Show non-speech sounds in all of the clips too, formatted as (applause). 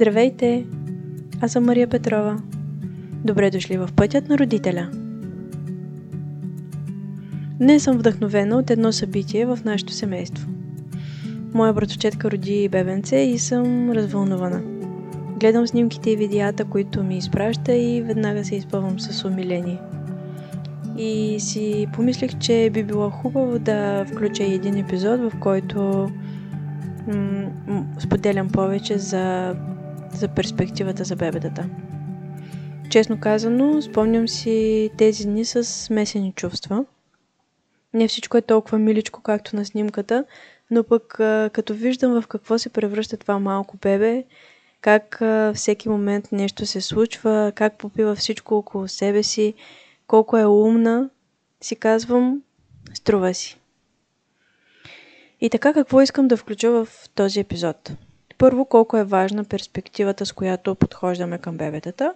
Здравейте! Аз съм Мария Петрова. Добре дошли в Пътят на родителя. Днес съм вдъхновена от едно събитие в нашето семейство. Моя братовчетка роди бебенце и съм развълнувана. Гледам снимките и видеята, които ми изпраща и веднага се изпълвам с умиление. И си помислих, че би било хубаво да включа един епизод, в който м- споделям повече за за перспективата за бебетата. Честно казано, спомням си тези дни с смесени чувства. Не всичко е толкова миличко, както на снимката, но пък като виждам в какво се превръща това малко бебе, как всеки момент нещо се случва, как попива всичко около себе си, колко е умна, си казвам, струва си. И така какво искам да включа в този епизод? Първо, колко е важна перспективата, с която подхождаме към бебетата.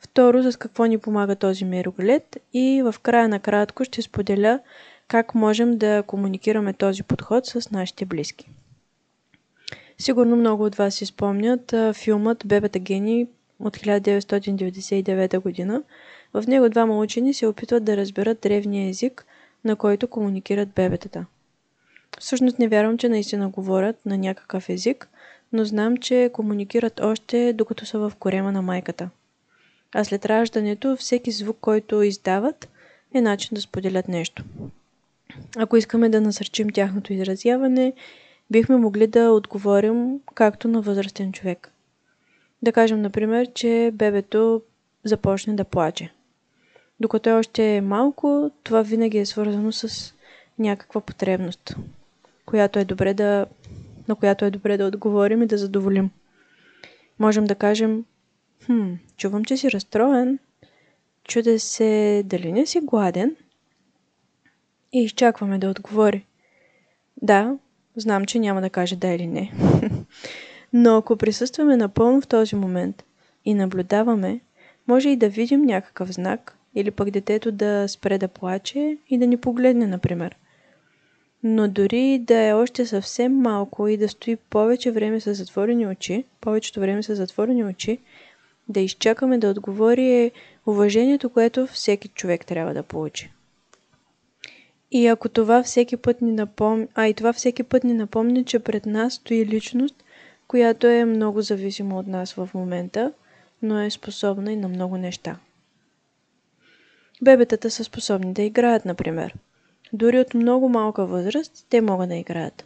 Второ, с какво ни помага този мироглед. И в края на кратко ще споделя как можем да комуникираме този подход с нашите близки. Сигурно много от вас си спомнят филмът Бебета гени от 1999 година. В него двама учени се опитват да разберат древния език, на който комуникират бебетата. Всъщност не вярвам, че наистина говорят на някакъв език, но знам, че комуникират още докато са в корема на майката. А след раждането всеки звук, който издават, е начин да споделят нещо. Ако искаме да насърчим тяхното изразяване, бихме могли да отговорим както на възрастен човек. Да кажем, например, че бебето започне да плаче. Докато е още малко, това винаги е свързано с някаква потребност, която е добре да на която е добре да отговорим и да задоволим. Можем да кажем, хм, чувам, че си разстроен, чуде се дали не си гладен и изчакваме да отговори. Да, знам, че няма да каже да или не. (laughs) Но ако присъстваме напълно в този момент и наблюдаваме, може и да видим някакъв знак или пък детето да спре да плаче и да ни погледне, например – но дори да е още съвсем малко и да стои повече време с затворени очи, повечето време с затворени очи, да изчакаме да отговори е уважението, което всеки човек трябва да получи. И ако това всеки път ни напомня, а и това всеки път ни напомня, че пред нас стои личност, която е много зависима от нас в момента, но е способна и на много неща. Бебетата са способни да играят, например – дори от много малка възраст те могат да играят.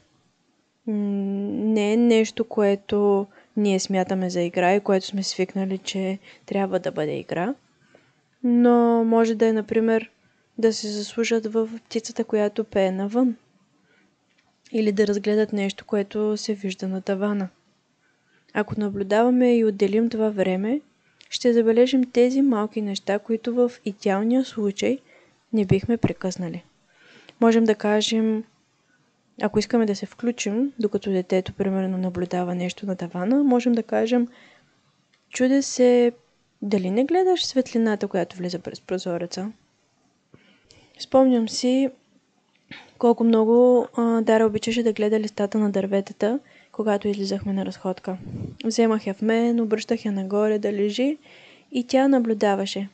Не е нещо, което ние смятаме за игра и което сме свикнали, че трябва да бъде игра. Но може да е, например, да се заслужат в птицата, която пее навън. Или да разгледат нещо, което се вижда на тавана. Ако наблюдаваме и отделим това време, ще забележим тези малки неща, които в идеалния случай не бихме прекъснали можем да кажем, ако искаме да се включим, докато детето, примерно, наблюдава нещо на тавана, можем да кажем, чуде се, дали не гледаш светлината, която влиза през прозореца? Спомням си колко много а, Дара обичаше да гледа листата на дърветата, когато излизахме на разходка. Вземах я в мен, обръщах я нагоре да лежи и тя наблюдаваше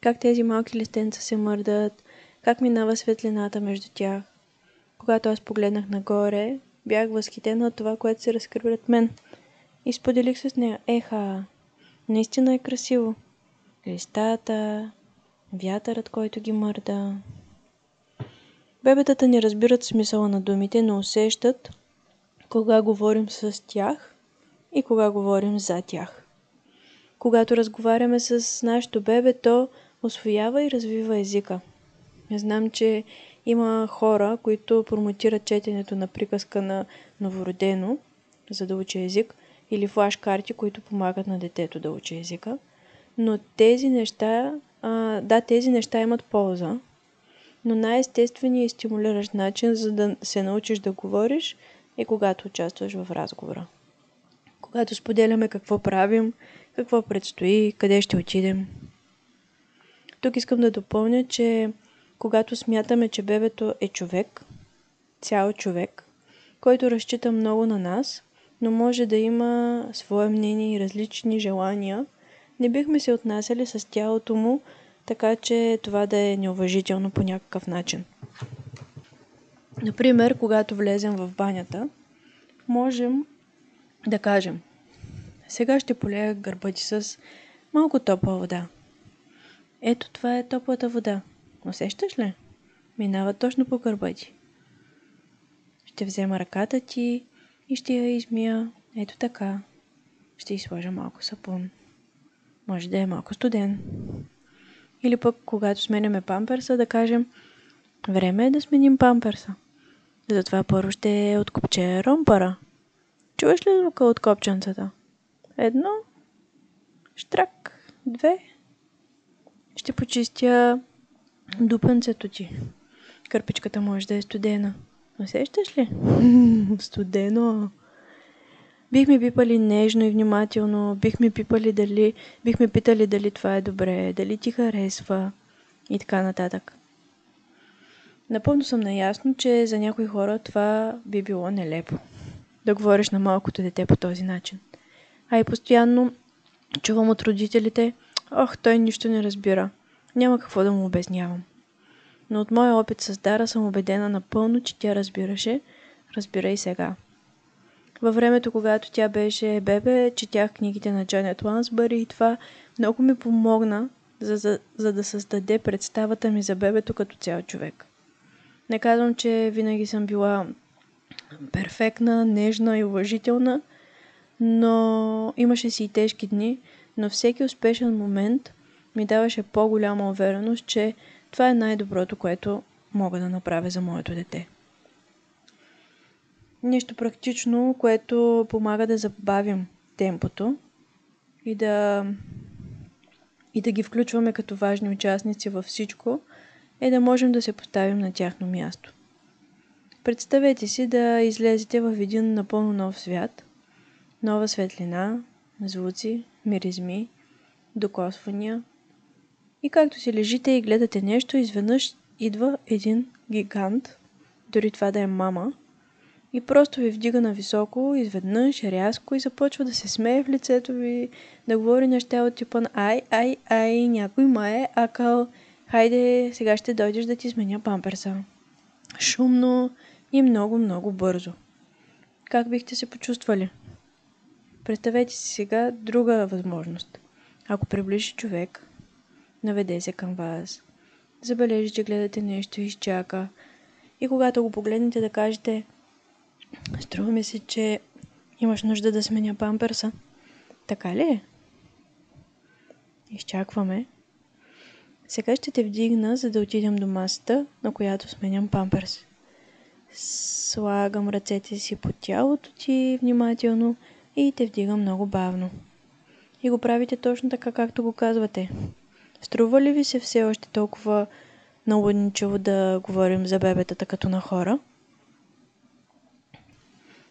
как тези малки листенца се мърдат, как минава светлината между тях. Когато аз погледнах нагоре, бях възхитена от това, което се разкри пред мен. И споделих с нея. Еха, наистина е красиво. Листата, вятърът, който ги мърда. Бебетата не разбират смисъла на думите, но усещат кога говорим с тях и кога говорим за тях. Когато разговаряме с нашето бебе, то освоява и развива езика – Знам, че има хора, които промотират четенето на приказка на новородено, за да учи език, или флаш-карти, които помагат на детето да учи езика. Но тези неща, а, да, тези неща имат полза, но най-естественият и стимулиращ начин, за да се научиш да говориш, е когато участваш в разговора. Когато споделяме какво правим, какво предстои, къде ще отидем. Тук искам да допълня, че когато смятаме, че бебето е човек, цял човек, който разчита много на нас но може да има свое мнение и различни желания, не бихме се отнасяли с тялото му, така че това да е неуважително по някакъв начин. Например, когато влезем в банята, можем да кажем сега ще полея гърба ти с малко топла вода. Ето това е топлата вода. Усещаш ли? Минава точно по гърба ти. Ще взема ръката ти и ще я измия ето така. Ще изложа малко сапун. Може да е малко студен. Или пък, когато сменяме памперса, да кажем Време е да сменим памперса. Затова първо ще откопче ромпара. Чуваш ли звука от копченцата? Едно, штрак, две. Ще почистя дупенцето ти. Кърпичката може да е студена. Усещаш ли? (laughs) Студено. Бихме пипали нежно и внимателно, бихме пипали дали, бихме питали дали това е добре, дали ти харесва и така нататък. Напълно съм наясно, че за някои хора това би било нелепо. Да говориш на малкото дете по този начин. А и постоянно чувам от родителите, ох, той нищо не разбира. Няма какво да му обяснявам. Но от моя опит с Дара съм убедена напълно, че тя разбираше, разбира и сега. Във времето, когато тя беше бебе, четях книгите на Джанет Лансбъри и това много ми помогна, за, за, за да създаде представата ми за бебето като цял човек. Не казвам, че винаги съм била перфектна, нежна и уважителна, но имаше си и тежки дни, но всеки успешен момент ми даваше по-голяма увереност, че това е най-доброто, което мога да направя за моето дете. Нещо практично, което помага да забавим темпото и да, и да ги включваме като важни участници във всичко, е да можем да се поставим на тяхно място. Представете си да излезете в един напълно нов свят, нова светлина, звуци, миризми, докосвания. И както си лежите и гледате нещо, изведнъж идва един гигант, дори това да е мама, и просто ви вдига на високо, изведнъж, рязко и започва да се смее в лицето ви, да говори неща от типа на ай, ай, ай, някой ма е акъл, хайде, сега ще дойдеш да ти сменя памперса. Шумно и много, много бързо. Как бихте се почувствали? Представете си сега друга възможност. Ако приближи човек, наведе се към вас, забележи, че гледате нещо и изчака. И когато го погледнете да кажете, струва ми се, че имаш нужда да сменя памперса. Така ли е? Изчакваме. Сега ще те вдигна, за да отидем до масата, на която сменям памперс. Слагам ръцете си по тялото ти внимателно и те вдига много бавно. И го правите точно така, както го казвате. Струва ли ви се все още толкова налудничево да говорим за бебетата като на хора?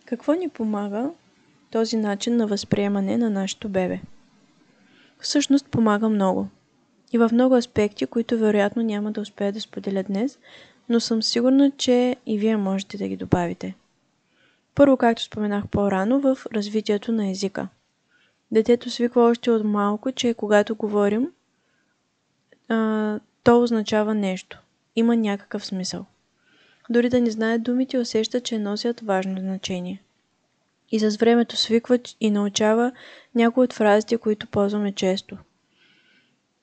Какво ни помага този начин на възприемане на нашето бебе? Всъщност помага много. И в много аспекти, които вероятно няма да успея да споделя днес, но съм сигурна, че и вие можете да ги добавите. Първо, както споменах по-рано, в развитието на езика. Детето свиква още от малко, че когато говорим, а, то означава нещо. Има някакъв смисъл. Дори да не знае думите, усеща, че носят важно значение. И с времето свиква и научава някои от фразите, които ползваме често.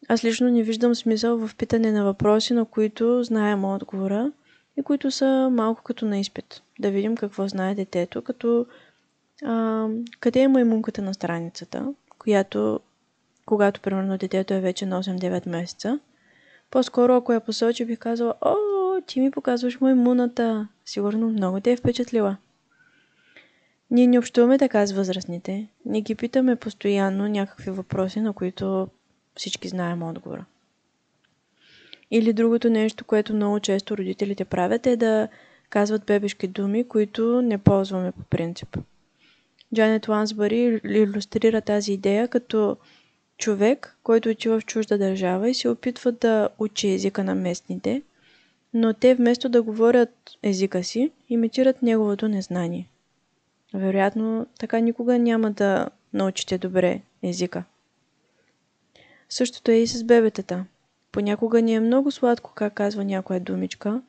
Аз лично не виждам смисъл в питане на въпроси, на които знаем отговора и които са малко като на изпит. Да видим какво знае детето, като а, къде е маймунката на страницата, която, когато примерно детето е вече на 8-9 месеца, по-скоро ако я посочи, бих казала, о, ти ми показваш маймуната. Сигурно много те е впечатлила. Ние не общуваме така с възрастните. Не ги питаме постоянно някакви въпроси, на които всички знаем отговора. Или другото нещо, което много често родителите правят е да казват бебешки думи, които не ползваме по принцип. Джанет Лансбъри иллюстрира тази идея като човек, който отива в чужда държава и се опитва да учи езика на местните, но те вместо да говорят езика си, имитират неговото незнание. Вероятно, така никога няма да научите добре езика. Същото е и с бебетата. Понякога ни е много сладко как казва някоя думичка,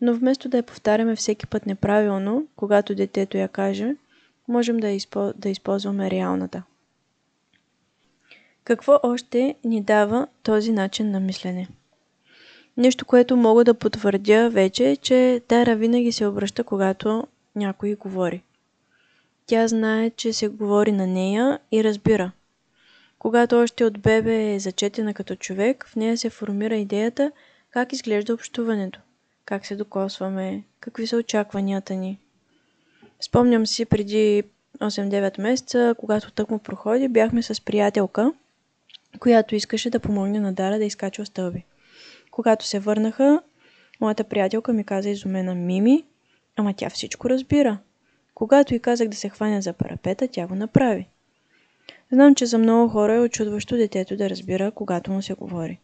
но вместо да я повтаряме всеки път неправилно, когато детето я каже, можем да, изпо... да използваме реалната. Какво още ни дава този начин на мислене? Нещо, което мога да потвърдя вече е, че Тара винаги се обръща, когато някой говори. Тя знае, че се говори на нея и разбира. Когато още от бебе е зачетена като човек, в нея се формира идеята как изглежда общуването, как се докосваме, какви са очакванията ни. Спомням си преди 8-9 месеца, когато тък му проходи, бяхме с приятелка, която искаше да помогне на Дара да изкачва стълби. Когато се върнаха, моята приятелка ми каза изумена Мими, ама тя всичко разбира. Когато й казах да се хване за парапета, тя го направи. Знам, че за много хора е очудващо детето да разбира, когато му се говори.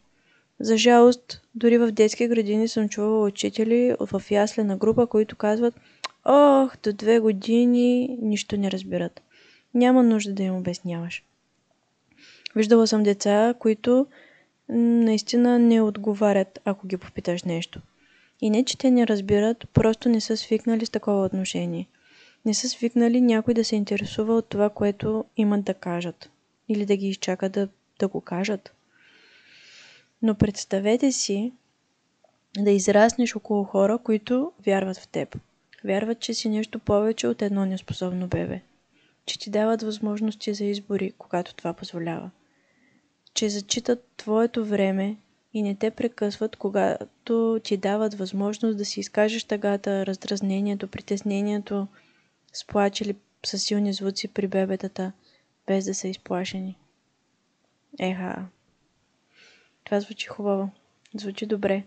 За жалост, дори в детски градини съм чувала учители в яслена група, които казват Ох, до две години нищо не разбират. Няма нужда да им обясняваш. Виждала съм деца, които наистина не отговарят, ако ги попиташ нещо. И не, че те не разбират, просто не са свикнали с такова отношение. Не са свикнали някой да се интересува от това, което имат да кажат. Или да ги изчакат да, да го кажат. Но представете си да израснеш около хора, които вярват в теб. Вярват, че си нещо повече от едно неспособно бебе. Че ти дават възможности за избори, когато това позволява че зачитат твоето време и не те прекъсват, когато ти дават възможност да си изкажеш тъгата, раздразнението, притеснението, с плач или с силни звуци при бебетата, без да са изплашени. Еха. Това звучи хубаво. Звучи добре.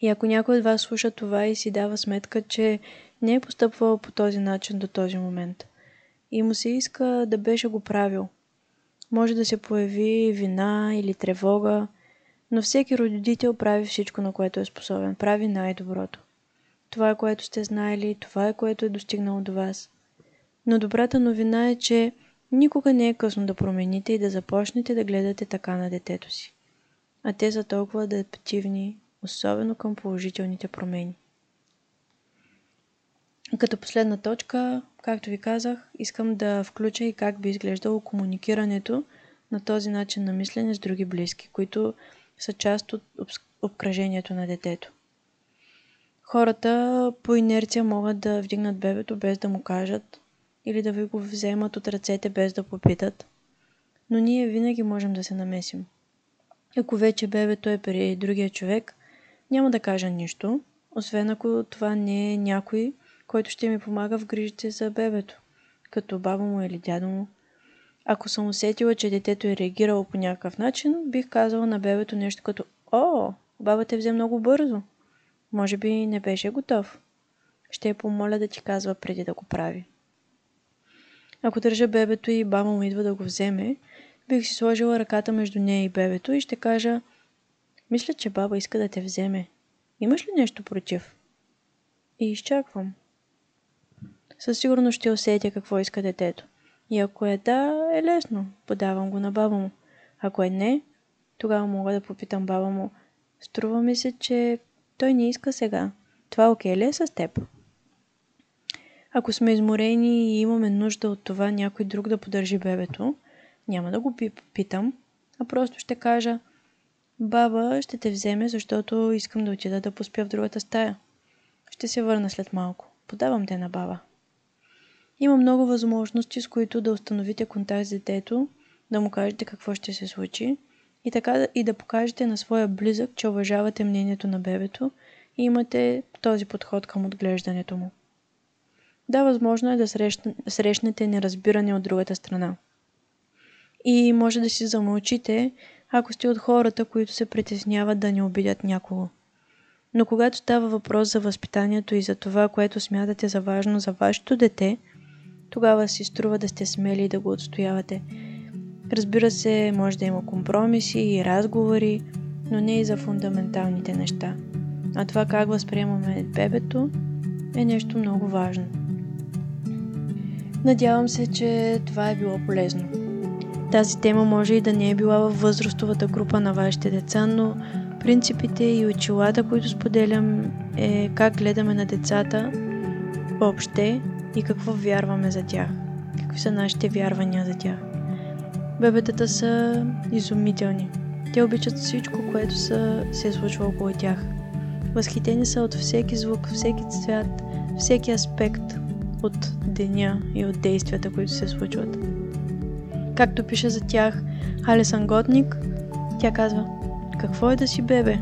И ако някой от вас слуша това и си дава сметка, че не е постъпвал по този начин до този момент и му се иска да беше го правил – може да се появи вина или тревога, но всеки родител прави всичко, на което е способен. Прави най-доброто. Това е което сте знаели, това е което е достигнало до вас. Но добрата новина е, че никога не е късно да промените и да започнете да гледате така на детето си. А те са толкова адаптивни, особено към положителните промени. Като последна точка, както ви казах, искам да включа и как би изглеждало комуникирането на този начин на мислене с други близки, които са част от обкръжението на детето. Хората по инерция могат да вдигнат бебето без да му кажат или да ви го вземат от ръцете без да попитат, но ние винаги можем да се намесим. Ако вече бебето е при другия човек, няма да кажа нищо, освен ако това не е някой, който ще ми помага в грижите за бебето, като баба му или дядо му. Ако съм усетила, че детето е реагирало по някакъв начин, бих казала на бебето нещо като «О, баба те взе много бързо. Може би не беше готов. Ще я помоля да ти казва преди да го прави». Ако държа бебето и баба му идва да го вземе, бих си сложила ръката между нея и бебето и ще кажа «Мисля, че баба иска да те вземе. Имаш ли нещо против?» И изчаквам. Със сигурност ще усетя какво иска детето. И ако е да, е лесно. Подавам го на баба му. Ако е не, тогава мога да попитам баба му. Струва ми се, че той не иска сега. Това окей ли е с теб? Ако сме изморени и имаме нужда от това някой друг да поддържи бебето, няма да го питам, а просто ще кажа Баба ще те вземе, защото искам да отида да поспя в другата стая. Ще се върна след малко. Подавам те на баба. Има много възможности, с които да установите контакт с детето, да му кажете какво ще се случи и така и да покажете на своя близък, че уважавате мнението на бебето и имате този подход към отглеждането му. Да, възможно е да срещнете неразбиране от другата страна. И може да си замълчите, ако сте от хората, които се притесняват да не обидят някого. Но когато става въпрос за възпитанието и за това, което смятате за важно за вашето дете – тогава си струва да сте смели да го отстоявате. Разбира се, може да има компромиси и разговори, но не и за фундаменталните неща. А това как възприемаме бебето е нещо много важно. Надявам се, че това е било полезно. Тази тема може и да не е била във възрастовата група на вашите деца, но принципите и очилата, които споделям е как гледаме на децата въобще и какво вярваме за тях. Какви са нашите вярвания за тях. Бебетата са изумителни. Те обичат всичко, което са, се е случва около тях. Възхитени са от всеки звук, всеки цвят, всеки аспект от деня и от действията, които се случват. Както пише за тях Алесън Готник, тя казва Какво е да си бебе?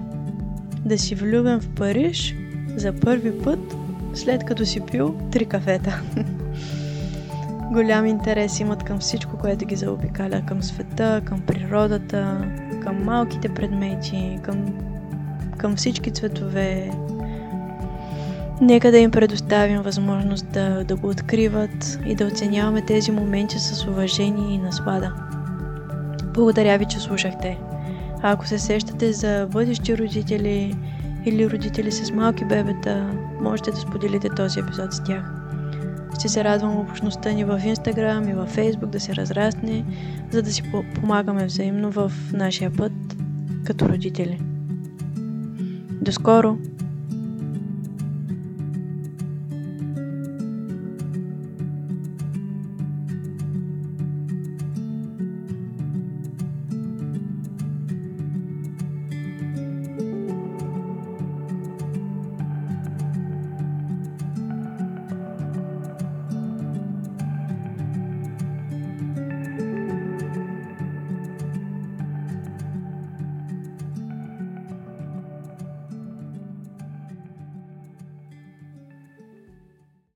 Да си влюбен в Париж за първи път, след като си пил три кафета. (laughs) Голям интерес имат към всичко, което ги заобикаля, към света, към природата, към малките предмети, към, към всички цветове. Нека да им предоставим възможност да, да го откриват и да оценяваме тези моменти с уважение и наслада. Благодаря ви, че слушахте. А ако се сещате за бъдещи родители или родители с малки бебета, можете да споделите този епизод с тях. Ще се радвам общността ни в Instagram и в Facebook да се разрасне, за да си помагаме взаимно в нашия път като родители. До скоро!